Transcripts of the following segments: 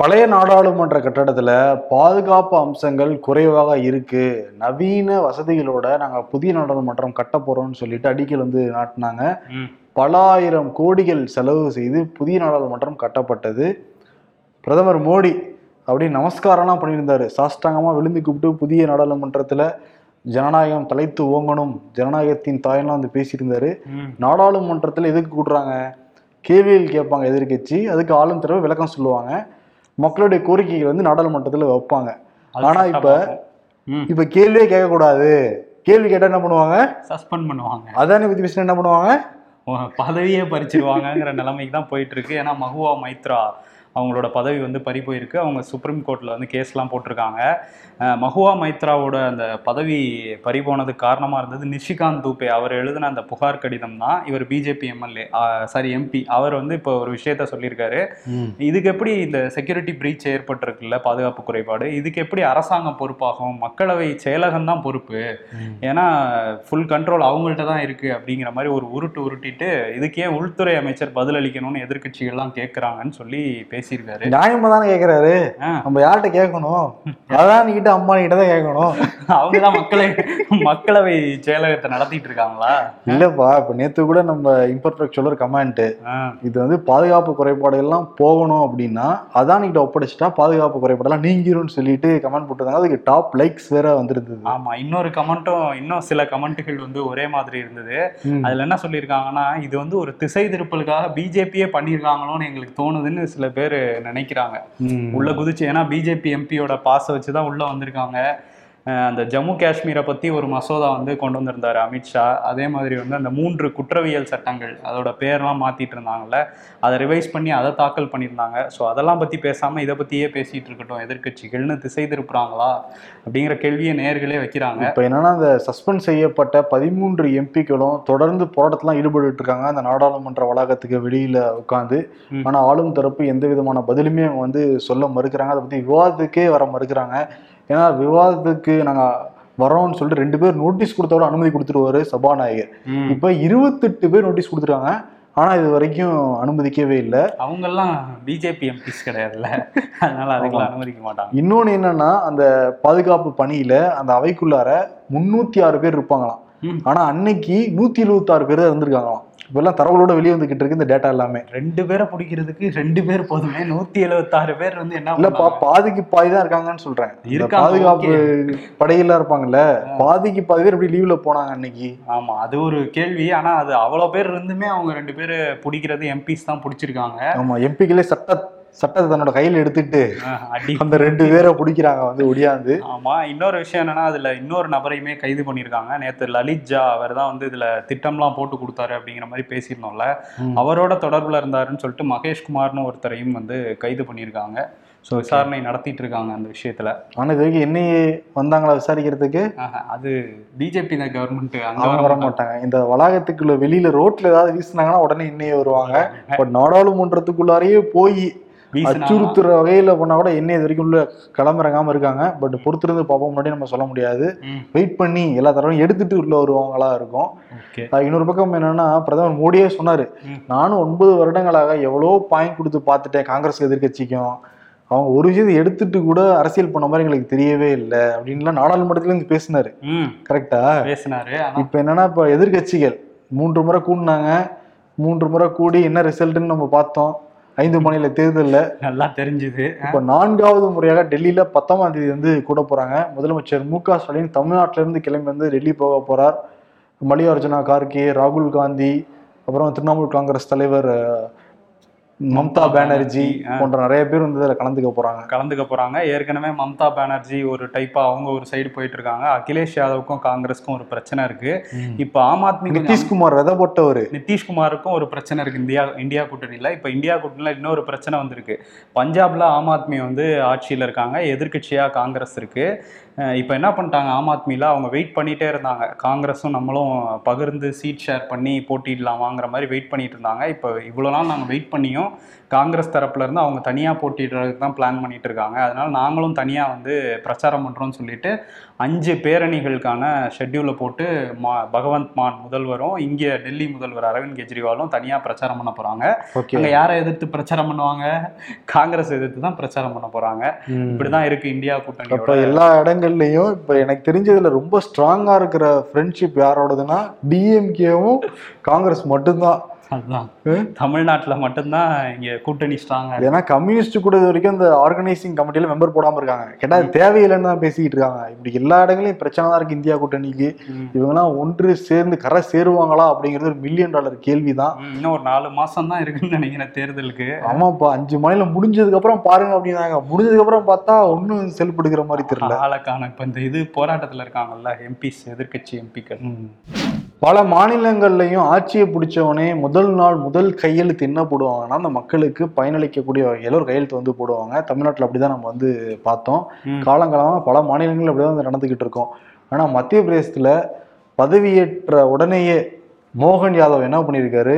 பழைய நாடாளுமன்ற கட்டடத்துல பாதுகாப்பு அம்சங்கள் குறைவாக இருக்கு. நவீன வசதிகளோட நாங்க புதிய நாடாளுமன்றம் கட்ட போறோம்னு சொல்லிட்டு அடிக்கல் வந்து நாட்டினாங்க. பல ஆயிரம் கோடிகள் செலவு செய்து புதிய நாடாளுமன்றம் கட்டப்பட்டது. பிரதமர் மோடி அப்படி நமஸ்காரம்லாம் பண்ணியிருந்தாரு. சாஷ்டாங்கமா விழுந்து கூப்பிட்டு புதிய நாடாளுமன்றத்துல ஜனநாயகம் தலைத்து ஓங்கணும் ஜனநாயகத்தின் தாயெல்லாம் வந்து பேசியிருந்தாரு. நாடாளுமன்றத்துல எதுக்கு கூட்டுறாங்க? கேள்விகள் கேட்பாங்க எதிர்க்கட்சி அதுக்கு ஆளும் தரவு விளக்கம் சொல்லுவாங்க. மக்களுடைய கோரிக்கைகள் வந்து நாடாளுமன்றத்துல வைப்பாங்க. அது ஆனா இப்ப இப்ப கேள்வியே கேட்கக்கூடாது. கேள்வி கேட்டா என்ன பண்ணுவாங்க? சஸ்பெண்ட் பண்ணுவாங்க. அதானி பத்தி பேசினா என்ன பண்ணுவாங்க? பதவியே பறிச்சிருவாங்கங்கிற நிலைமைக்கு தான் போயிட்டு இருக்கு. ஏன்னா மகுவா மைத்ரா அவங்களோட பதவி வந்து பறி போயிருக்கு. அவங்க சுப்ரீம் கோர்ட்டில் வந்து கேஸ்லாம் போட்டிருக்காங்க. மகுவா மைத்ராவோட அந்த பதவி பறி போனதுக்கு காரணமாக இருந்தது நிஷிகாந்த் தூபே. அவர் எழுதின அந்த புகார் கடிதம் தான் இவர் பிஜேபி எம்எல்ஏ சாரி எம்பி அவர் வந்து இப்போ ஒரு விஷயத்த சொல்லியிருக்காரு. இதுக்கு எப்படி இந்த செக்யூரிட்டி பிரீச் ஏற்பட்டிருக்குல்ல பாதுகாப்பு குறைபாடு? இதுக்கு எப்படி அரசாங்கம் பொறுப்பாகும்? மக்களவை செயலகம் தான் பொறுப்பு. ஏன்னா ஃபுல் கண்ட்ரோல் அவங்கள்ட்ட தான் இருக்கு அப்படிங்கிற மாதிரி ஒரு உருட்டு உருட்டிட்டு இதுக்கு உள்துறை அமைச்சர் பதிலளிக்கணும்னு எதிர்க்கட்சிகள்லாம் கேட்குறாங்கன்னு சொல்லி பேசியிருக்காரு. நியாயமா தானே கேக்குறாரு? ஆ. நம்ம யார்கிட்ட கேட்கணும்? அதான் கிட்ட அம்மா கிட்ட தான் கேட்கணும். அவங்க தான் மக்களை மக்களவை செயலகத்தை நடத்திட்டு இருக்காங்களா? இல்லப்பா இப்ப நேத்து கூட நம்ம இம்பர்ஃபெக்ட் சொல்ற கமெண்ட் இது வந்து பாதுகாப்பு குறைபாடு எல்லாம் போகணும் அப்படின்னா அதான் கிட்ட ஒப்படைச்சிட்டா பாதுகாப்பு குறைபாடெல்லாம் நீங்கிரும்னு சொல்லிட்டு கமெண்ட் போட்டிருந்தாங்க. அதுக்கு டாப் லைக்ஸ் வேற வந்திருந்தது. ஆமா இன்னொரு கமெண்ட்டும் இன்னும் சில கமெண்ட்டுகள் வந்து ஒரே மாதிரி இருந்தது. அதுல என்ன சொல்லியிருக்காங்கன்னா இது வந்து ஒரு திசை திருப்பலுக்காக பிஜேபியே பண்ணியிருக்காங்களோன்னு எங்களுக்கு தோணுதுன்னு சில பேர் நினைக்கிறாங்க. உள்ள குதிச்சு ஏன்னா பிஜேபி எம்பியோட பாஸை வச்சு தான் உள்ள வந்திருக்காங்க அந்த ஜம்மு காஷ்மீரை பத்தி ஒரு மசோதா வந்து கொண்டு வந்திருந்தாரு அமித்ஷா அதே மாதிரி வந்து அந்த மூன்று குற்றவியல் சட்டங்கள் அதோட பேர்லாம் மாத்திட்டு இருந்தாங்கல்ல அதை ரிவைஸ் பண்ணி அதை தாக்கல் பண்ணியிருந்தாங்க. ஸோ அதெல்லாம் பத்தி பேசாம இதை பத்தியே பேசிட்டு இருக்கட்டும் எதிர்க்கட்சிகள்னு திசை திருப்புறாங்களா அப்படிங்கிற கேள்வியை நேர்களே வைக்கிறாங்க. இப்ப என்னன்னா அந்த சஸ்பெண்ட் செய்யப்பட்ட பதிமூன்று எம்பிக்களும் தொடர்ந்து போராட்டத்திலாம் ஈடுபட்டு இருக்காங்க. அந்த நாடாளுமன்ற வளாகத்துக்கு வெளியில உட்காந்து ம். ஆனா ஆளும் தரப்பு எந்த விதமான பதிலுமே அவங்க வந்து சொல்ல மறுக்கிறாங்க. அதை பத்தி விவாதத்துக்கே வர மறுக்கிறாங்க. ஏன்னா விவாதத்துக்கு நாங்க வரோம்னு சொல்லிட்டு ரெண்டு பேர் நோட்டீஸ் கொடுத்தோட அனுமதி கொடுத்துருவாரு சபாநாயகர். இப்ப இருபத்தெட்டு பேர் நோட்டீஸ் கொடுத்துருக்காங்க. ஆனா இது வரைக்கும் அனுமதிக்கவே இல்லை. அவங்கெல்லாம் பிஜேபி எம்பிஸ் கிடையாதுல்ல. அதனால அதுக்கெல்லாம் அனுமதிக்க மாட்டாங்க. இன்னொன்னு என்னன்னா அந்த பாதுகாப்பு பணியில அந்த அவைக்குள்ளார முன்னூத்தி ஆறு பேர் இருப்பாங்களாம். ஆனா அன்னைக்கு நூத்தி எழுபத்தி ஆறு பேர் தான் இருந்திருக்காங்களாம். இப்பெல்லாம் தரவுகளோட வெளியே வந்துகிட்டு இருக்கு இந்த டேட்டா எல்லாமே. ரெண்டு பேரை பிடிக்கிறதுக்கு ரெண்டு பேர் போதுமே. நூத்தி எழுபத்தாறு பேர் வந்து என்ன இல்லப்பா பண்ணாங்க? பாதிக்கு பாதி தான் இருக்காங்கன்னு சொல்றேன். பாதுகாப்பு படையெல்லாம் இருப்பாங்கல்ல பாதிக்கு பாதி பேர் எப்படி லீவ்ல போனாங்க அன்னைக்கு? ஆமா அது ஒரு கேள்வி. ஆனா அது அவ்வளவு பேர் இருந்துமே அவங்க ரெண்டு பேரை பிடிக்கிறது எம்பிஸ் தான் பிடிச்சிருக்காங்க. ஆமா எம்பிக்களே சட்ட சட்டத்தை தன்னோட கையில எடுத்துட்டு அந்த ரெண்டு பேரை பிடிக்கிறாங்க வந்து ஒடியாந்து. ஆமா இன்னொரு விஷயம் என்னன்னா அதுல இன்னொரு நபரையுமே கைது பண்ணியிருக்காங்க. நேத்து லலித் ஜா அவர் தான் வந்து இதுல திட்டம்லாம் போட்டு கொடுத்தாரு அப்படிங்கிற மாதிரி பேசியிருந்தோம்ல. அவரோட தொடர்புல இருந்தாருன்னு சொல்லிட்டு மகேஷ்குமார்னு ஒருத்தரையும் வந்து கைது பண்ணியிருக்காங்க. ஸோ விசாரணை நடத்திட்டு இருக்காங்க அந்த விஷயத்துல. ஆனா இது வரைக்கும் என்னையே வந்தாங்களா விசாரிக்கிறதுக்கு? அது பிஜேபி தான் கவர்மெண்ட் அங்க அவங்க வர மாட்டாங்க. இந்த வளாகத்துக்குள்ள வெளியில ரோட்ல ஏதாவது வீசுனாங்கன்னா உடனே இன்னையே வருவாங்க. பட் நாடாளுமன்றத்துக்குள்ளாரையே போய் அச்சுறுத்துற வகையில பண்ணா கூட என்ன இது வரைக்கும் உள்ள களமிறங்காம இருக்காங்க. பட் பொறுத்திருந்து பார்ப்போம் முன்னாடி நம்ம சொல்ல முடியாது. வெயிட் பண்ணி எல்லா தடவையும் எடுத்துட்டு உள்ள வருவாங்களா இருக்கும். இன்னொரு பக்கம் என்னன்னா பிரதமர் மோடியே சொன்னாரு. நானும் ஒன்பது வருடங்களாக எவ்வளோ பாயிண்ட் கொடுத்து பார்த்துட்டேன் காங்கிரஸ் எதிர்க்கட்சிக்கும். அவங்க ஒரு விஷயத்தை எடுத்துட்டு கூட அரசியல் பண்ண மாதிரி எங்களுக்கு தெரியவே இல்லை. அப்படின்லாம் நாடாளுமன்றத்துல இருந்து பேசினாரு கரெக்டா பேசினாரு இப்ப என்னன்னா இப்ப எதிர்க்கட்சிகள் மூன்று முறை கூடினாங்க. மூன்று முறை கூடி என்ன ரிசல்ட்னு நம்ம பார்த்தோம். ஐந்து மாநில தேர்தல்ல நல்லா தெரிஞ்சுது. இப்ப நான்காவது முறையாக டெல்லியில பத்தாம் தேதி வந்து கூட போறாங்க. முதலமைச்சர் மு க ஸ்டாலின் தமிழ்நாட்டில இருந்து கிளம்பி வந்து டெல்லி போக போறார். மல்லிகார்ஜுனா கார்கே ராகுல் காந்தி அப்புறம் திரிணாமுல் காங்கிரஸ் தலைவர் மம்தா பானர்ஜி. போன்ற நிறைய பேர் வந்து இதுல கலந்துக்க போறாங்க. கலந்துக்க போறாங்க. ஏற்கனவே மம்தா பானர்ஜி ஒரு டைப்பா அவங்க ஒரு சைடு போயிட்டு இருக்காங்க. அகிலேஷ் யாதவுக்கும் காங்கிரஸ்க்கும் ஒரு பிரச்சனை இருக்கு. இப்ப ஆம் ஆத்மி நிதிஷ்குமார் விதை போட்டவர். நிதிஷ்குமாருக்கும் ஒரு பிரச்சனை இருக்கு. இந்தியா இந்தியா கூட்டணியில. இப்ப இந்தியா கூட்டணியில இன்னொரு பிரச்சனை வந்திருக்கு. பஞ்சாப்ல ஆம் ஆத்மி வந்து ஆட்சியில இருக்காங்க. எதிர்க்கட்சியா காங்கிரஸ் இருக்கு. இப்போ என்ன பண்ணிட்டாங்க? ஆம் ஆத்மியில் அவங்க வெயிட் பண்ணிகிட்டே இருந்தாங்க. காங்கிரஸும் நம்மளும் பகிர்ந்து சீட் ஷேர் பண்ணி போட்டிடலாமாங்கிற மாதிரி வெயிட் பண்ணிட்டு இருந்தாங்க. இப்போ இவ்வளோ நாள் நாங்கள் வெயிட் பண்ணியும் காங்கிரஸ் தரப்புலேருந்து அவங்க தனியாக போட்டிடுறதுக்கு தான் பிளான் பண்ணிகிட்டு இருக்காங்க. அதனால் நாங்களும் தனியாக வந்து பிரச்சாரம் பண்ணுறோம்னு சொல்லிட்டு அஞ்சு பேரணிகளுக்கான ஷெட்யூலை போட்டு மா பகவந்த் மான் முதல்வரும் இங்கே டெல்லி முதல்வர் அரவிந்த் கெஜ்ரிவாலும் தனியாக பிரச்சாரம் பண்ண போகிறாங்க அங்கே யாரை எதிர்த்து பிரச்சாரம் பண்ணுவாங்க? காங்கிரஸ் எதிர்த்து தான் பிரச்சாரம் பண்ண போகிறாங்க இப்படி தான் இருக்குது இந்தியா அப்ப கூட்டணியோட எல்லா இடங்கள்லயும் இப்ப எனக்கு தெரிஞ்சதுல ரொம்ப ஸ்ட்ராங்கா இருக்கிற ஃப்ரெண்ட்ஷிப் யாரோடதுன்னா டிஎம்கேவும் காங்கிரஸ் மட்டும்தான். அதுதான் தமிழ்நாட்டுல மட்டும்தான் இங்க கூட்டணி ஸ்ட்ராங்கா ஏன்னா கம்யூனிஸ்ட் கூட இது வரைக்கும் இந்த ஆர்கனைசிங் கமிட்டியில மெம்பர் போடாம இருக்காங்க. கேட்டா அது தேவையில்லைன்னு தான் பேசிக்கிட்டு இருக்காங்க. இப்படி எல்லா இடங்களையும் பிரச்சனை தான் இருக்கு இந்தியா கூட்டணிக்கு. இவங்கெல்லாம் ஒன்று சேர்ந்து கரை சேருவாங்களா அப்படிங்கிறது ஒரு மில்லியன் டாலர் கேள்விதான் இன்னும் ஒரு நாலு மாசம் தான் இருக்குன்னு நினைக்கிறேன் தேர்தலுக்கு. ஆமாப்பா அஞ்சு மாநிலம் முடிஞ்சதுக்கு அப்புறம் பாருங்க அப்படின்னாங்க. முடிஞ்சதுக்கு அப்புறம் பார்த்தா ஒன்னும் செல்படுகிற மாதிரி தெரியல. ஆளக்கான இப்ப இந்த இது போராட்டத்துல இருக்காங்கல்ல எம்பிஸ் எதிர்க்கட்சி எம்பிக்கள். பல மாநிலங்கள்லையும் ஆட்சியை பிடிச்சவனே முதல் நாள் முதல் கையெழுத்து என்ன போடுவாங்கன்னா அந்த மக்களுக்கு பயனளிக்கக்கூடிய வகையில் ஒரு கையெழுத்து வந்து போடுவாங்க. தமிழ்நாட்டில் அப்படிதான் நம்ம வந்து பார்த்தோம். காலங்காலமாக பல மாநிலங்கள் அப்படிதான் வந்து நடந்துகிட்டு இருக்கோம். ஆனால் மத்திய பிரதேசத்தில் பதவியேற்ற உடனேயே மோகன் யாதவ் என்ன பண்ணியிருக்காரு?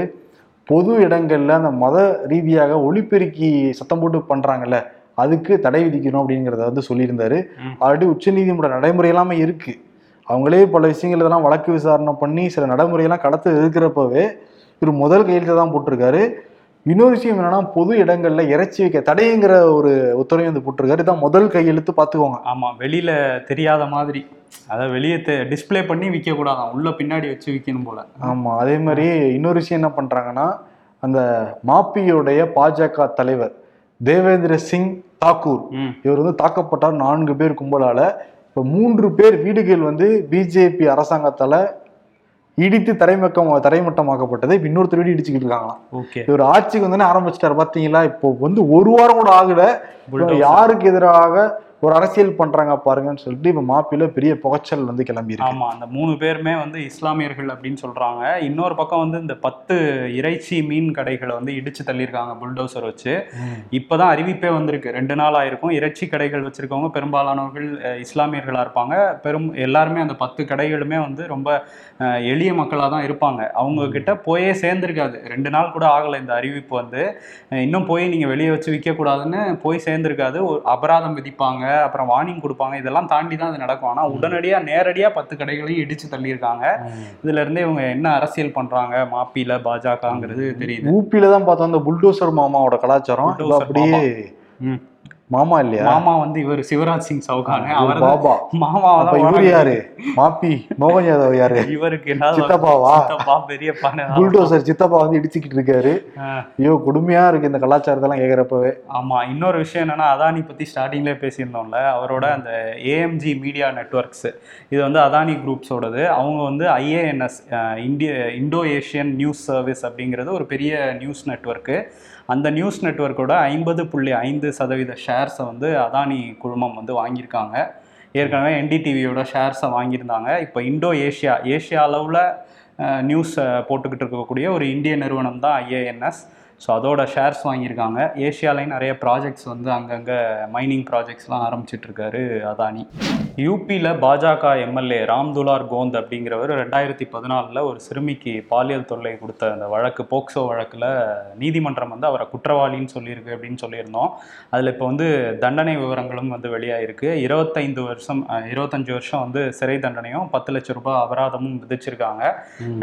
பொது இடங்கள்ல அந்த மத ரீதியாக ஒளிபெருக்கி சத்தம் போட்டு பண்றாங்கல்ல அதுக்கு தடை விதிக்கணும் அப்படிங்கிறத வந்து சொல்லியிருந்தாரு. ஆல்ரெடி உச்சநீதிமன்ற நடைமுறை எல்லாமே இருக்கு. அவங்களே பல விஷயங்கள் இதெல்லாம் வழக்கு விசாரணை பண்ணி சில நடைமுறையெல்லாம் கடத்த இருக்கிறப்பவே இவர் முதல் கையெழுத்தை தான் போட்டிருக்காரு. இன்னொரு விஷயம் என்னன்னா பொது இடங்கள்ல இறைச்சி வைக்க தடைங்கிற ஒரு உத்தரவை வந்து போட்டிருக்காரு. இதான் முதல் கையெழுத்து பார்த்துக்கோங்க. ஆமா வெளியில தெரியாத மாதிரி. அதாவது வெளியே டிஸ்ப்ளே பண்ணி விற்க கூடாதாம் உள்ள பின்னாடி வச்சு விற்கணும் போல. ஆமா அதே மாதிரி இன்னொரு விஷயம் என்ன பண்றாங்கன்னா அந்த மாப்பியோடைய பாஜக தலைவர் தேவேந்திர சிங் தாக்கூர். இவர் வந்து தாக்கப்பட்டார் நான்கு பேர் கும்பலால. இப்போ மூன்று பேர் வீடுகள் வந்து பிஜேபி அரசாங்கத்தால இடித்து தரைமக்கம் தரைமட்டமாக்கப்பட்டது இப்போ இன்னொருத்தர் வீடு இடிச்சுக்கிட்டு இருக்காங்களாம். ஓகே. இவர் ஆட்சிக்கு வந்தோடனே ஆரம்பிச்சிட்டாரு. பாத்தீங்களா? இப்போ வந்து ஒரு வாரம் கூட ஆகல. யாருக்கு எதிராக ஒரு அரசியல் பண்றாங்க பாருங்கன்னு சொல்லிட்டு இப்ப மாப்பில பெரிய புகைச்சல் வந்து கிளம்பி ஆமா அந்த மூணு பேருமே வந்து இஸ்லாமியர்கள் அப்படின்னு சொல்றாங்க. இன்னொரு பக்கம் வந்து இந்த பத்து இறைச்சி மீன் கடைகளை வந்து இடிச்சு தள்ளியிருக்காங்க புல்டோசர் வச்சு. இப்பதான் அறிவிப்பே வந்திருக்கு. ரெண்டு நாள் ஆயிருக்கும். இறைச்சி கடைகள் வச்சிருக்கவங்க பெரும்பாலானவர்கள் இஸ்லாமியர்களா இருப்பாங்க. பெரும் எல்லாருமே அந்த பத்து கடைகளுமே வந்து ரொம்ப எளிய மக்களாக தான் இருப்பாங்க. அவங்க கிட்ட போயே சேர்ந்திருக்காது. ரெண்டு நாள் கூட ஆகலை இந்த அறிவிப்பு வந்து. இன்னும் போய் நீங்க வெளியே வச்சு விற்கக்கூடாதுன்னு போய் சேர்ந்திருக்காது. ஒரு அபராதம் விதிப்பாங்க. அப்புறம் வார்னிங் கொடுப்பாங்க. இதெல்லாம் தாண்டி தான் அது நடக்கும். ஆனா உடனடியா நேரடியா பத்து கடைகளையும் இடிச்சு தள்ளியிருக்காங்க. இதுல இருந்தே இவங்க என்ன அரசியல் பண்றாங்க? மாப்பில பாஜகங்கிறது தெரியுது. ஊப்பில தான் பார்த்தோம் அந்த புல்டோசர் மாமாவோட கலாச்சாரம். அப்படியே. மாமா இல்லையா? மாமா வந்து இவர் சிவராஜ் சிங் சௌகான் அவர் பாபா. மாமா அப்ப இவரு யாரு? மாப்பி மோகன் யாதவ் யாரு? இவருக்கு என்ன சித்தப்பாவா? சித்தப்பா பெரியப்பான்னு புல்டோசர் சித்தப்பா வந்து இடிச்சுக்கிட்டு இருக்காரு. ஐயோ கொடுமையா இருக்கு இந்த கலாச்சாரத்தெல்லாம் கேக்குறப்பவே. ஆமா இன்னொரு விஷயம் என்னன்னா அதானி பத்தி ஸ்டார்டிங்லேயே பேசியிருந்தோம்ல அவரோட அந்த ஏஎம்ஜி மீடியா நெட்ஒர்க்ஸ் இது வந்து அதானி குரூப்ஸோடது அவங்க வந்து ஐஏஎன்எஸ் இந்திய இண்டோ ஏஷியன் நியூஸ் சர்வீஸ் அப்படிங்கிறது ஒரு பெரிய நியூஸ் நெட்வொர்க்கு அந்த நியூஸ் நெட்வொர்க்கோட ஐம்பது புள்ளி ஐந்து சதவீத ஷேர்ஸை வந்து அதானி குழுமம் வந்து வாங்கியிருக்காங்க. ஏற்கனவே என்டிடிவியோட ஷேர்ஸை வாங்கியிருந்தாங்க. இப்போ இண்டோ ஏஷியா ஏஷியா அளவில் நியூஸ் போட்டுக்கிட்டு இருக்கக்கூடிய ஒரு இந்திய நிறுவனம் தான் ஐஏஎன்எஸ் ஸோ அதோட ஷேர்ஸ் வாங்கியிருக்காங்க. ஏஷியாலையும் நிறைய ப்ராஜெக்ட்ஸ் வந்து அங்கங்கே மைனிங் ப்ராஜெக்ட்ஸ்லாம் ஆரம்பிச்சிட்டு இருக்காரு அதானி. யூபியில் பாஜக எம்எல்ஏ ராம் துலார் கோந்த் அப்படிங்கிறவர் ரெண்டாயிரத்தி பதினாலில் ஒரு சிறுமிக்கு பாலியல் தொல்லை கொடுத்த அந்த வழக்கு போக்சோ வழக்கில் நீதிமன்றம் வந்து அவரை குற்றவாளின்னு சொல்லியிருக்கு அப்படின்னு சொல்லியிருந்தோம். அதில் இப்போ வந்து தண்டனை விவரங்களும் வந்து வெளியாயிருக்கு. இருபத்தைந்து வருஷம் இருபத்தஞ்சு வருஷம் வந்து சிறை தண்டனையும் பத்து லட்சம் ரூபாய் அபராதமும் விதிச்சிருக்காங்க.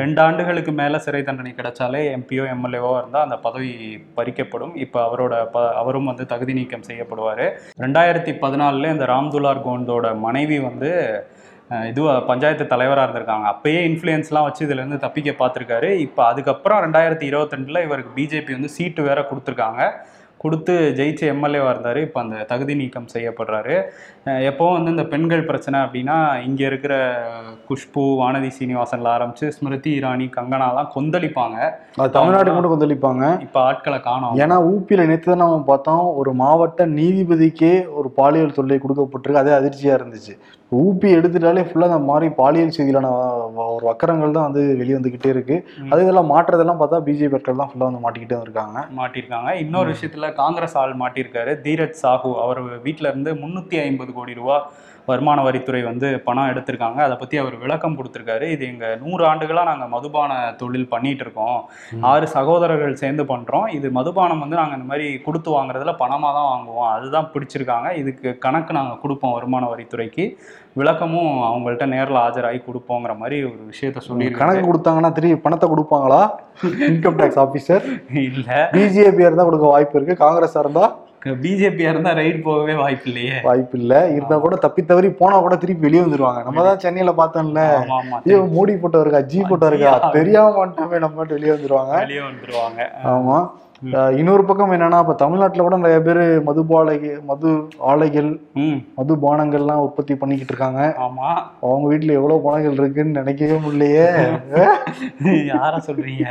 ரெண்டு ஆண்டுகளுக்கு மேல சிறை தண்டனை கிடைச்சாலே எம்பியோ எம்எல்ஏவோ இருந்தால் அந்த பதவி பறிக்கப்படும். இப்போ அவரோட ப அவரும் வந்து தகுதி நீக்கம் செய்யப்படுவார். ரெண்டாயிரத்தி பதினாலில் இந்த ராம்துலார் கோண்டோட மனைவி வந்து இது பஞ்சாயத்து தலைவராக இருந்திருக்காங்க. அப்பயே இன்ஃப்ளூயன்ஸ்லாம் வச்சு இதுலேருந்து தப்பிக்க பார்த்துருக்காரு இப்போ அதுக்கப்புறம் ரெண்டாயிரத்தி இருபத்தெண்டில் இவருக்கு பிஜேபி வந்து சீட்டு வேற கொடுத்துருக்காங்க. கொடுத்து ஜெயிச்ச எம்எல்ஏவாக இருந்தார். இப்போ அந்த தகுதி நீக்கம் செய்யப்படுறாரு. எப்பவும் வந்து இந்த பெண்கள் பிரச்சனை அப்படின்னா இங்கே இருக்கிற குஷ்பு வானதி சீனிவாசன்ல ஆரம்பிச்சு ஸ்மிருதி இரானி கங்கனாலாம் கொந்தளிப்பாங்க. அது தமிழ்நாட்டுக்கு மட்டும் கொந்தளிப்பாங்க. இப்போ ஆட்களை காணோம். ஏன்னா ஊப்பியில நேற்று தான் நம்ம பார்த்தோம் ஒரு மாவட்ட நீதிபதிக்கே ஒரு பாலியல் தொல்லை கொடுக்கப்பட்டிருக்கு. அதே அதிர்ச்சியா இருந்துச்சு. ஊப்பி எடுத்துட்டாலே ஃபுல்லா அந்த மாதிரி பாலியல் செய்தியிலான ஒரு வக்கரங்கள் தான் வந்து வெளியே வந்துகிட்டே இருக்கு. ம். அது இதெல்லாம் மாற்றதெல்லாம் பார்த்தா பிஜேபி ஆட்கள் தான் ஃபுல்லா வந்து மாட்டிக்கிட்டே இருக்காங்க மாட்டியிருக்காங்க இன்னொரு விஷயத்துல காங்கிரஸ் ஆள் மாட்டியிருக்காரு. தீரஜ் சாஹூ அவர் வீட்டிலேருந்து முந்நூற்றி ஐம்பது கோடி ரூபா வருமான வரித்துறை வந்து பணம் எடுத்திருக்காங்க. அதை பத்தி அவர் விளக்கம் கொடுத்திருக்காரு. இது எங்க நூறு ஆண்டுகளா நாங்க மதுபான தொழில் பண்ணிட்டு இருக்கோம். ஆறு சகோதரர்கள் சேர்ந்து பண்றோம். இது மதுபானம் வந்து நாங்க இந்த மாதிரி கொடுத்து வாங்குறதுல பணமா தான் வாங்குவோம். அதுதான் பிடிச்சிருக்காங்க. இதுக்கு கணக்கு நாங்க கொடுப்போம் வருமான வரித்துறைக்கு. விளக்கமும் அவங்கள்ட்ட நேர்ல ஆஜராகி கொடுப்போங்கிற மாதிரி ஒரு விஷயத்த சொல்லியிருக்காங்க கணக்கு கொடுத்தாங்கன்னா திருப்பி பணத்தை கொடுப்பாங்களா? இன்கம் டேக்ஸ் ஆபீசர் இல்ல. பிஜேபியா இருந்தா கொடுக்க வாய்ப்பு இருக்கு. காங்கிரஸா இருந்தா? பிஜேபியா இருந்தா ரைடு போகவே வாய்ப்பு இல்லையே வாய்ப்பு இல்ல இருந்தா கூட தப்பி தவறி போனா கூட திருப்பி வெளியே வந்துருவாங்க. நம்ம தான் சென்னையில பார்த்தோம்ல. ஐயோ மோடி போட்டோ இருக்கா ஜி போட்டோ இருக்கா. தெரியாம மாட்டோமே நம்ம வெளியே வந்துருவாங்க. வெளியே வந்துருவாங்க. ஆமா. இன்னொரு பக்கம் என்னன்னா இப்ப தமிழ்நாட்டுல கூட நிறைய பேர் மதுபாலைக மது ஆலைகள் ம். மதுபானங்கள்லாம் உற்பத்தி பண்ணிக்கிட்டு இருக்காங்க. ஆமா. அவங்க வீட்டுல எவ்வளவு பணங்கள் இருக்குன்னு நினைக்கவே முடியலையே. யார சொல்றீங்க?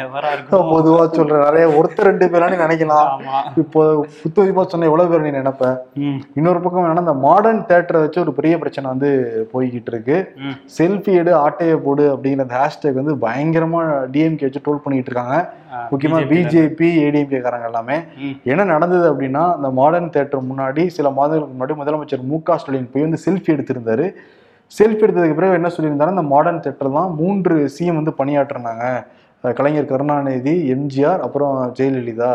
பொதுவா சொல்றேன். நிறைய ஒருத்தர் ரெண்டு பேரானு நினைக்கலாம். இப்போ புத்ததிப்பா சொன்ன எவ்வளவு பேர் நீ நினைப்ப? இன்னொரு பக்கம் என்னன்னா இந்த மாடர்ன் தேட்டரை வச்சு ஒரு பெரிய பிரச்சனை வந்து போய்கிட்டு இருக்கு. செல்ஃபி எடு ஆட்டையை போடு அப்படிங்கிற ஹேஷ்டேக் வந்து பயங்கரமா டிஎம்கே வச்சு ட்ரோல் பண்ணிட்டு இருக்காங்க. முக்கியமா. பிஜேபி ஏடிஎம்கே காரங்க எல்லாமே. என்ன நடந்தது அப்படின்னா இந்த மாடர்ன் தேட்டர் முன்னாடி சில மாதங்களுக்கு முன்னாடி முதலமைச்சர் மு க ஸ்டாலின் போய் வந்து செல்ஃபி எடுத்திருந்தாரு. செல்ஃபி எடுத்ததுக்கு பிறகு என்ன சொல்லியிருந்தாரு இந்த மாடர்ன் தேட்டர் தான் மூன்று சிஎம் வந்து பணியாற்றினாங்க. கலைஞர் கருணாநிதி எம்ஜிஆர் அப்புறம் ஜெயலலிதா.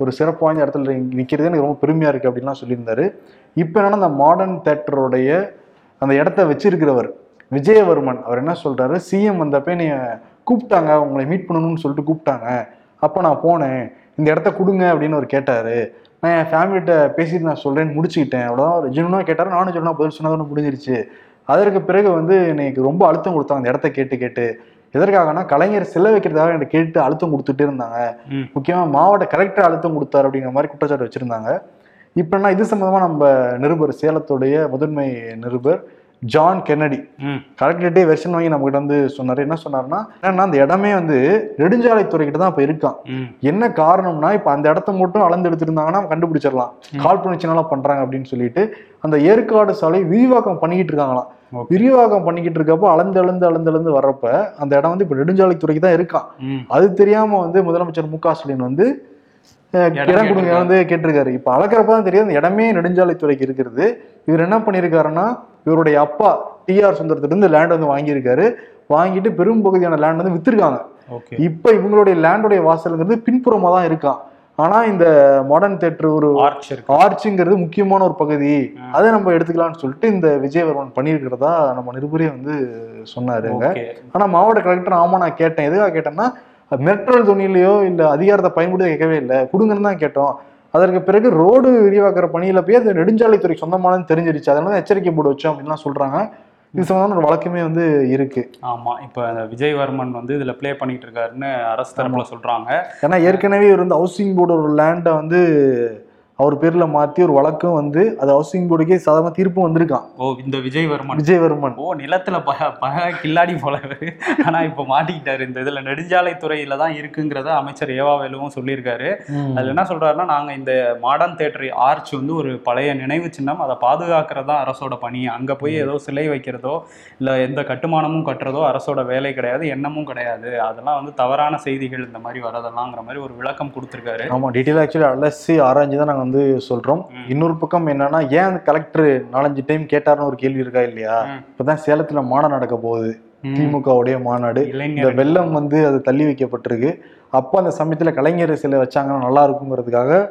ஒரு சிறப்பு வாய்ந்த இடத்துல நிற்கிறது எனக்கு ரொம்ப பெருமையா இருக்கு அப்படின்லாம் சொல்லியிருந்தாரு. இப்போ என்னன்னா இந்த மாடர்ன் தேட்டருடைய அந்த இடத்த வச்சிருக்கிறவர் விஜயவர்மன் அவர் என்ன சொல்றாரு? சிஎம் வந்தப்ப நீ கூப்பிட்டாங்க உங்களை மீட் பண்ணணும்னு சொல்லிட்டு கூப்பிட்டாங்க. அப்போ நான் போனேன். இந்த இடத்த கொடுங்க அப்படின்னு அவர் கேட்டாரு. நான் என் ஃபேமிலிகிட்ட பேசிட்டு நான் சொல்றேன்னு முடிச்சுக்கிட்டேன். அவ்வளோதான் அவர் ஜெனுவனாக கேட்டாரு. நானும் சொன்னா பதில் சொன்னதோட முடிஞ்சிருச்சு அதற்கு பிறகு வந்து எனக்கு ரொம்ப அழுத்தம் கொடுத்தாங்க. அந்த இடத்த கேட்டு கேட்டு. எதற்காகனா கலைஞர் செல்ல வைக்கிறதுக்காக எனக்கு கேட்டு அழுத்தம் கொடுத்துட்டே இருந்தாங்க. ம். முக்கியமா மாவட்ட கலெக்டர் அழுத்தம் கொடுத்தாரு அப்படிங்கிற மாதிரி குற்றச்சாட்டு வச்சிருந்தாங்க. இப்ப என்ன இது சம்பந்தமா நம்ம நிருபர் சேலத்துடைய முதன்மை நிருபர் ஜான் கென்னடி கலெக்டரேட்டே வெர்ஷன் வாங்கி நம்ம கிட்ட வந்து சொன்னாரு. என்ன சொன்னாருன்னா என்னன்னா அந்த இடமே வந்து நெடுஞ்சாலைத்துறை கிட்ட தான் இப்ப இருக்கான் என்ன காரணம்னா இப்ப அந்த இடத்த மட்டும் அளந்து எடுத்திருந்தாங்கன்னா கண்டுபிடிச்சிடலாம். ம். காழ்ப்புணர்ச்சினால பண்றாங்க அப்படின்னு சொல்லிட்டு அந்த ஏற்காடு சாலை விரிவாக்கம் பண்ணிக்கிட்டு இருக்காங்களாம். விரிவாக்கம் பண்ணிக்கிட்டு இருக்கப்போ அளந்து அளந்து அளந்து அளந்து வர்றப்ப அந்த இடம் வந்து இப்ப நெடுஞ்சாலைத்துறைக்கு தான் இருக்கான். அது தெரியாம வந்து முதலமைச்சர் மு க ஸ்டாலின் வந்து இடம் கொடுங்க. வந்து கேட்டிருக்காரு. இப்ப அளக்கிறப்ப தான் தெரியும் அந்த இடமே நெடுஞ்சாலைத்துறைக்கு இருக்கிறது இவர் என்ன பண்ணியிருக்காருன்னா இவருடைய அப்பா டிஆர் சுந்தரத்துல இருந்து லேண்ட் வந்து வாங்கியிருக்காரு. வாங்கிட்டு பெரும் பகுதியான லேண்ட் வந்து வித்திருக்காங்க. ஓகே இப்ப இவங்களுடைய லேண்டுடைய வாசலுங்கிறது பின்புறமா தான் இருக்கான். ஆனா இந்த மாடர்ன் தேட்டர் ஒரு ஆர்ச்சுங்கிறது முக்கியமான ஒரு பகுதி. அதை நம்ம எடுத்துக்கலாம்னு சொல்லிட்டு இந்த விஜயவர்மன் பண்ணியிருக்கிறதா நம்ம நிருபரே வந்து சொன்னாருங்க. ஆனா மாவட்ட கலெக்டர் ஆமா நான் கேட்டேன். எதுக்காக கேட்டேன்னா மிரட்டல் துணியிலையோ இல்ல அதிகாரத்தை பயன்படுத்தி கேட்கவே இல்லை. கொடுங்கன்னு தான் கேட்டோம். அதற்கு பிறகு ரோடு விரிவாக்குற பணியில போய் அது நெடுஞ்சாலைத்துறை சொந்தமானது தெரிஞ்சிருச்சு. அதனால தான் எச்சரிக்கை போர்டு வச்சோம் அப்படின்லாம் சொல்றாங்க. இது சம்பந்தமான ஒரு வழக்குமே வந்து இருக்கு. ஆமா இப்போ விஜயவர்மன் வந்து இதுல ப்ளே பண்ணிட்டு இருக்காருன்னு அரசு தரப்புல சொல்றாங்க. ஏன்னா ஏற்கனவே இவர் வந்து ஹவுசிங் போர்டு ஒரு லேண்டை வந்து அவர் பேர்ல மாத்தி ஒரு வழக்கும் வந்து அது ஹவுசிங் போர்டுக்கே சாதாரண தீர்ப்பும் வந்திருக்கான். ஓ இந்த விஜயவர்மன். விஜயவர்மன். ஓ நிலத்துல பக பக கில்லாடி போல இவரு. ஆனா இப்ப மாட்டிக்கிட்டாரு. இந்த இதுல நெடுஞ்சாலைத்துறையில தான் இருக்குங்கிறத அமைச்சர் ஏவாவேலுவும் சொல்லியிருக்காரு. அதுல என்ன சொல்றாருன்னா நாங்க இந்த மாடர்ன் தேட்டர் ஆர்ச் வந்து ஒரு பழைய நினைவு சின்னம். அதை பாதுகாக்கிறதா அரசோட பணி. அங்க போய் ஏதோ சிலை வைக்கிறதோ இல்ல எந்த கட்டுமானமும் கட்டுறதோ அரசோட வேலை கிடையாது. எண்ணமும் கிடையாது. அதெல்லாம் வந்து தவறான செய்திகள் இந்த மாதிரி வரதெல்லாங்கிற மாதிரி ஒரு விளக்கம் கொடுத்திருக்காரு. ஆமா டீட்டெயில் ஆக்சுவலி அலசி ஆராய்ஞ்சு தான் நாங்க வந்து சொல்றோம். இன்னொரு பக்கம் என்னன்னா ஏன் அந்த கலெக்டர் நாலஞ்சு டைம் கேட்டாருன்னு ஒரு கேள்வி இருக்கா இல்லையா. இப்பதான் சேலத்துல மாநாடு நடக்க போகுது. திமுகவுடைய மாநாடு. இந்த வெள்ளம் வந்து அது தள்ளி வைக்கப்பட்டிருக்கு. அப்போ அந்த சமயத்துல கலைஞர் சிலை வச்சாங்கன்னா நல்லா இருக்குங்கிறதுக்காக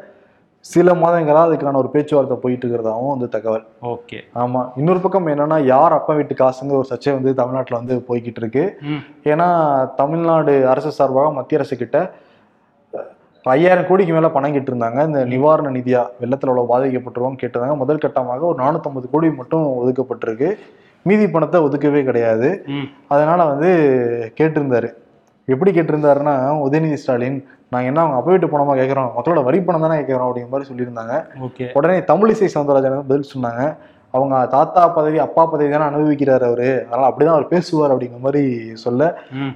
சில மாதங்களா அதுக்கான ஒரு பேச்சுவார்த்தை போயிட்டு இருக்கிறதாவும் வந்து தகவல். ஓகே. ஆமா. இன்னொரு பக்கம் என்னன்னா யார் அப்பா வீட்டு காசுங்கிற ஒரு சர்ச்சை வந்து தமிழ்நாட்டுல வந்து போய்கிட்டு இருக்கு. ஏன்னா தமிழ்நாடு அரசு சார்பாக மத்திய அரசு கிட்ட ஐயாயிரம் கோடிக்கு மேல பணம் கேட்டிருந்தாங்க. இந்த நிவாரண நிதியா வெள்ளத்துல அவ்வளவு பாதிக்கப்பட்டிருவோம் கேட்டிருந்தாங்க. முதல் கட்டமாக ஒரு நானூத்தம்பது கோடி மட்டும் ஒதுக்கப்பட்டிருக்கு. மீதி பணத்தை ஒதுக்கவே கிடையாது. அதனால வந்து கேட்டிருந்தாரு. எப்படி கேட்டிருந்தாருன்னா உதயநிதி ஸ்டாலின் நாங்க என்ன அவங்க அப்பா வீட்டு பணமா கேட்கறோம்? மக்களோட வரி பணம் தானே கேட்கறோம் அப்படிங்கிற மாதிரி சொல்லியிருந்தாங்க. உடனே தமிழிசை சவுந்தரராஜன் வந்து பதில் சொன்னாங்க. அவங்க தாத்தா பதவி அப்பா பதவி தானே அனுபவிக்கிறாரு அவரு. அதனால அப்படிதான் அவர் பேசுவார் அப்படிங்கிற மாதிரி சொல்ல.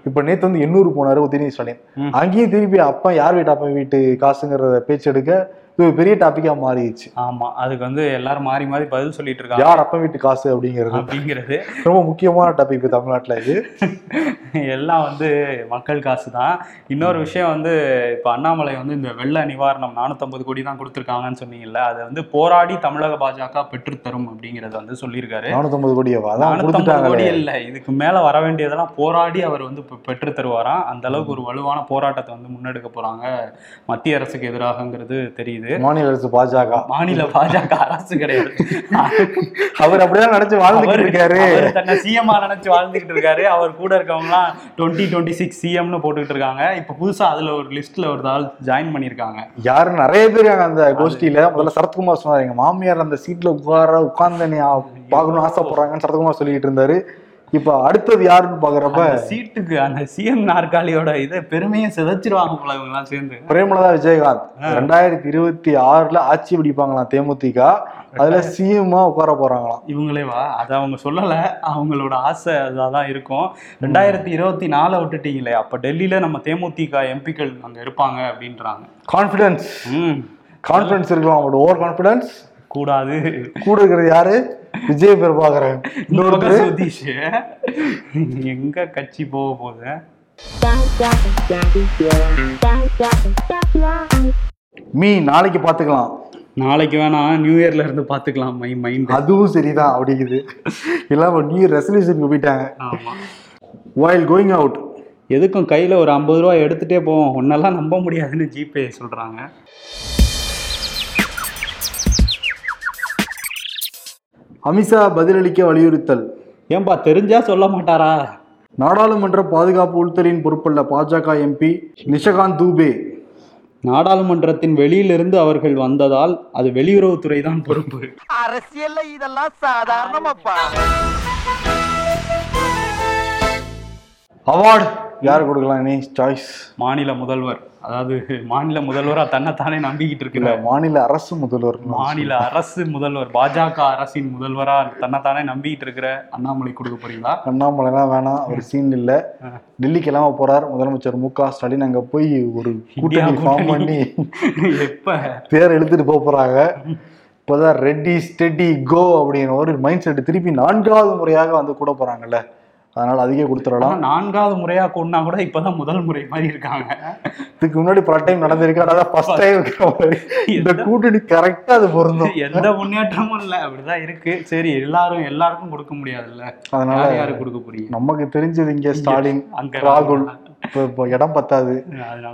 இப்ப நேத்து வந்து எண்ணூறு போனாரு உதயநிதி ஸ்டாலின். அங்கேயும் திருப்பி அப்பா யார் வீட்டு அப்பா வீட்டு காசுங்கிறத பேச்சு எடுக்க இது ஒரு பெரிய டாபிக்கா மாறிடுச்சு. ஆமா அதுக்கு வந்து எல்லாரும் மாறி மாறி பதில் சொல்லிட்டு இருக்காங்க. யார் அப்பா வீட்டு காசு அப்படிங்கிறது. அப்படிங்கிறது. ரொம்ப முக்கியமான டாபிக் தமிழ்நாட்டுல இது. எல்லாம் வந்து மக்கள் காசு தான். இன்னொரு விஷயம் வந்து இப்போ அண்ணாமலை வந்து இந்த வெள்ள நிவாரணம் நானூற்றம்பது கோடி தான் கொடுத்துருக்காங்கன்னு சொன்னீங்கல்ல அதை வந்து போராடி தமிழக பாஜக பெற்றுத்தரும் அப்படிங்கிறத வந்து சொல்லியிருக்காரு. கோடியவா? அதான் நானூற்றம்பது கோடி இல்லை இதுக்கு மேலே வர வேண்டியதெல்லாம் போராடி அவர் வந்து பெ- பெற்றுத் தருவாராம். அந்த அளவுக்கு ஒரு வலுவான போராட்டத்தை வந்து முன்னெடுக்க போறாங்க. மத்திய அரசுக்கு எதிராகங்கிறது தெரியுது. மாநில அரசு பாஜக. மாநில பாஜக அரசு கிடையாது. அவர் அப்படிதான் நினைச்சு வாழ்ந்துட்டு இருக்காரு. தன்னை சிஎம்ஆ நினைச்சு வாழ்ந்துகிட்டு இருக்காரு. அவர் கூட இருக்கவங்கலாம் டுவெண்ட்டி டுவெண்ட்டி சிக்ஸ் சிஎம்னு போட்டுக்கிட்டு இருக்காங்க. இப்போ புதுசா அதுல ஒரு லிஸ்ட்ல ஒரு ஆள் ஜாயின் பண்ணியிருக்காங்க. யாரு? நிறைய பேர் அந்த கோஷ்டியில. முதல்ல சரத்குமார் சொன்னாரு எங்க மாமியார் அந்த சீட்ல உட்கார உட்கார்ந்து பார்க்கணும்னு ஆசைப்படுறாங்கன்னு சரத்குமார் சொல்லிட்டு இருந்தாரு. இப்ப அடுத்தது யாருன்னு பாக்குறப்ப சீட்டுக்கு அந்த சிஎம் நாற்காலியோட இதை பெருமையை சிதைச்சிருவாங்க போல இவங்கெல்லாம் சேர்ந்து. பிரேமலதா விஜயகாந்த். ரெண்டாயிரத்தி இருபத்தி ஆறுல ஆட்சி பிடிப்பாங்களாம் தேமுதிக. அதுல சிஎம்மா உட்கார போறாங்களாம். இவங்களே வா அதை அவங்க சொல்லலை. அவங்களோட ஆசை அதான் தான் இருக்கும். ரெண்டாயிரத்தி இருபத்தி நாலை விட்டுட்டீங்களே அப்போ டெல்லியில நம்ம தேமுதிக எம்பிக்கள் அங்க இருப்பாங்க அப்படின்றாங்க. கான்பிடன்ஸ் ம். கான்பிடன்ஸ் இருக்கலாம் பட் ஓவர் கான்பிடன்ஸ் கூடாது. கூட இருக்கிறது யாரு? விஜய் பிரபாகரன் இன்னொரு இன்னொருத்தர் பக்கம் சுதீஷ். எங்க கட்சி போக போகுது? மீ நாளைக்கு பாத்துக்கலாம். நாளைக்கு வேணா நியூ இயர்ல இருந்து பாத்துக்கலாம் மை மைண்ட் அதுவும் சரிதான் அப்படிங்குது. எல்லாம் நியூ இயர் ரெசல்யூஷனுக்கு போயிட்டாங்க. ஆமா. While கோயிங் அவுட் எதுக்கும் கையில ஒரு ஐம்பது ரூபா எடுத்துட்டே போவோம் ஒன்னெல்லாம் நம்ப முடியாதுன்னு ஜிபே சொல்றாங்க. அமித்ஷா பதிலளிக்க வலியுறுத்தல். ஏன்பா தெரிஞ்சா சொல்ல மாட்டாரா? நாடாளுமன்ற பாதுகாப்பு உள்துறையின் பொறுப்புள்ள பாஜக எம்பி நிஷகாந்த் தூபே. நாடாளுமன்றத்தின் வெளியிலிருந்து அவர்கள் வந்ததால் அது வெளியுறவுத்துறை தான் பொறுப்பு. அரசியல்ல இதெல்லாம் சாதாரணமாப்பா. அவார்டு யார் கொடுக்கலாம் நீ சாய்ஸ் மாநில முதல்வர். அதாவது மாநில முதல்வரா தன்னைத்தானே நம்பிக்கிட்டு இருக்கிற மாநில அரசு முதல்வர் மாநில அரசு முதல்வர் பாஜக அரசின் முதல்வரா தன்னைத்தானே நம்பிக்கிட்டு இருக்கிற அண்ணாமலை கொடுக்க போறீங்களா? அண்ணாமலைலாம் வேணாம் ஒரு சீன் இல்ல. டெல்லி கிளம்ப போறார் முதலமைச்சர் மு க ஸ்டாலின். அங்க போய் ஒரு கூட்டணி ஃபார்ம் பண்ணி எப்ப? பேர் எடுத்துட்டு போக போறாங்க. இப்போதான் ரெட்டி ஸ்டெடி கோ அப்படிங்கிற ஒரு மைண்ட் செட் திருப்பி நான்காவது முறையாக வந்து கூட போறாங்கல்ல. அதனால அதிக கொடுத்துடலாம். நான்காவது முறையா கொண்டா கூட இப்பதான் முதல் முறை மாதிரி இருக்காங்க. இதுக்கு முன்னாடி பல டைம் நடந்திருக்கு ஃபர்ஸ்ட் டைம் இந்த கூட்டணி கரெக்டா அது பொருந்தும். எந்த முன்னேற்றமும் இல்ல அப்படிதான் இருக்கு. சரி எல்லாரும் எல்லாருக்கும் கொடுக்க முடியாதுல்ல. அதனால யார் யாரு கொடுக்க போறீங்க? நமக்கு தெரிஞ்சது இங்க ஸ்டாலின் அங்க ராகுல். இப்போ இப்போ இடம் பத்தாது.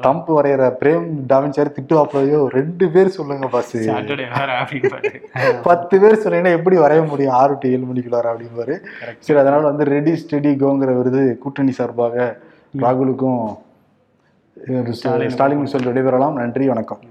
தம்ப் வரைகிற பிரேம் டாவின்சாரி திட்டுவாப்லையோ ரெண்டு பேர் சொல்லுங்க பாஸ் பத்து பேர் சொன்னீங்கன்னா எப்படி வரைய முடியும்? ஆறு டு ஏழு மணிக்குள்ளார அப்படிம்பாரு. சரி அதனால வந்து ரெடி ஸ்டெடி கோங்கிற விருது கூட்டணி சார்பாக ராகுலுக்கும் ஸ்டாலின் சொல்லி விடைபெறலாம். நன்றி வணக்கம்.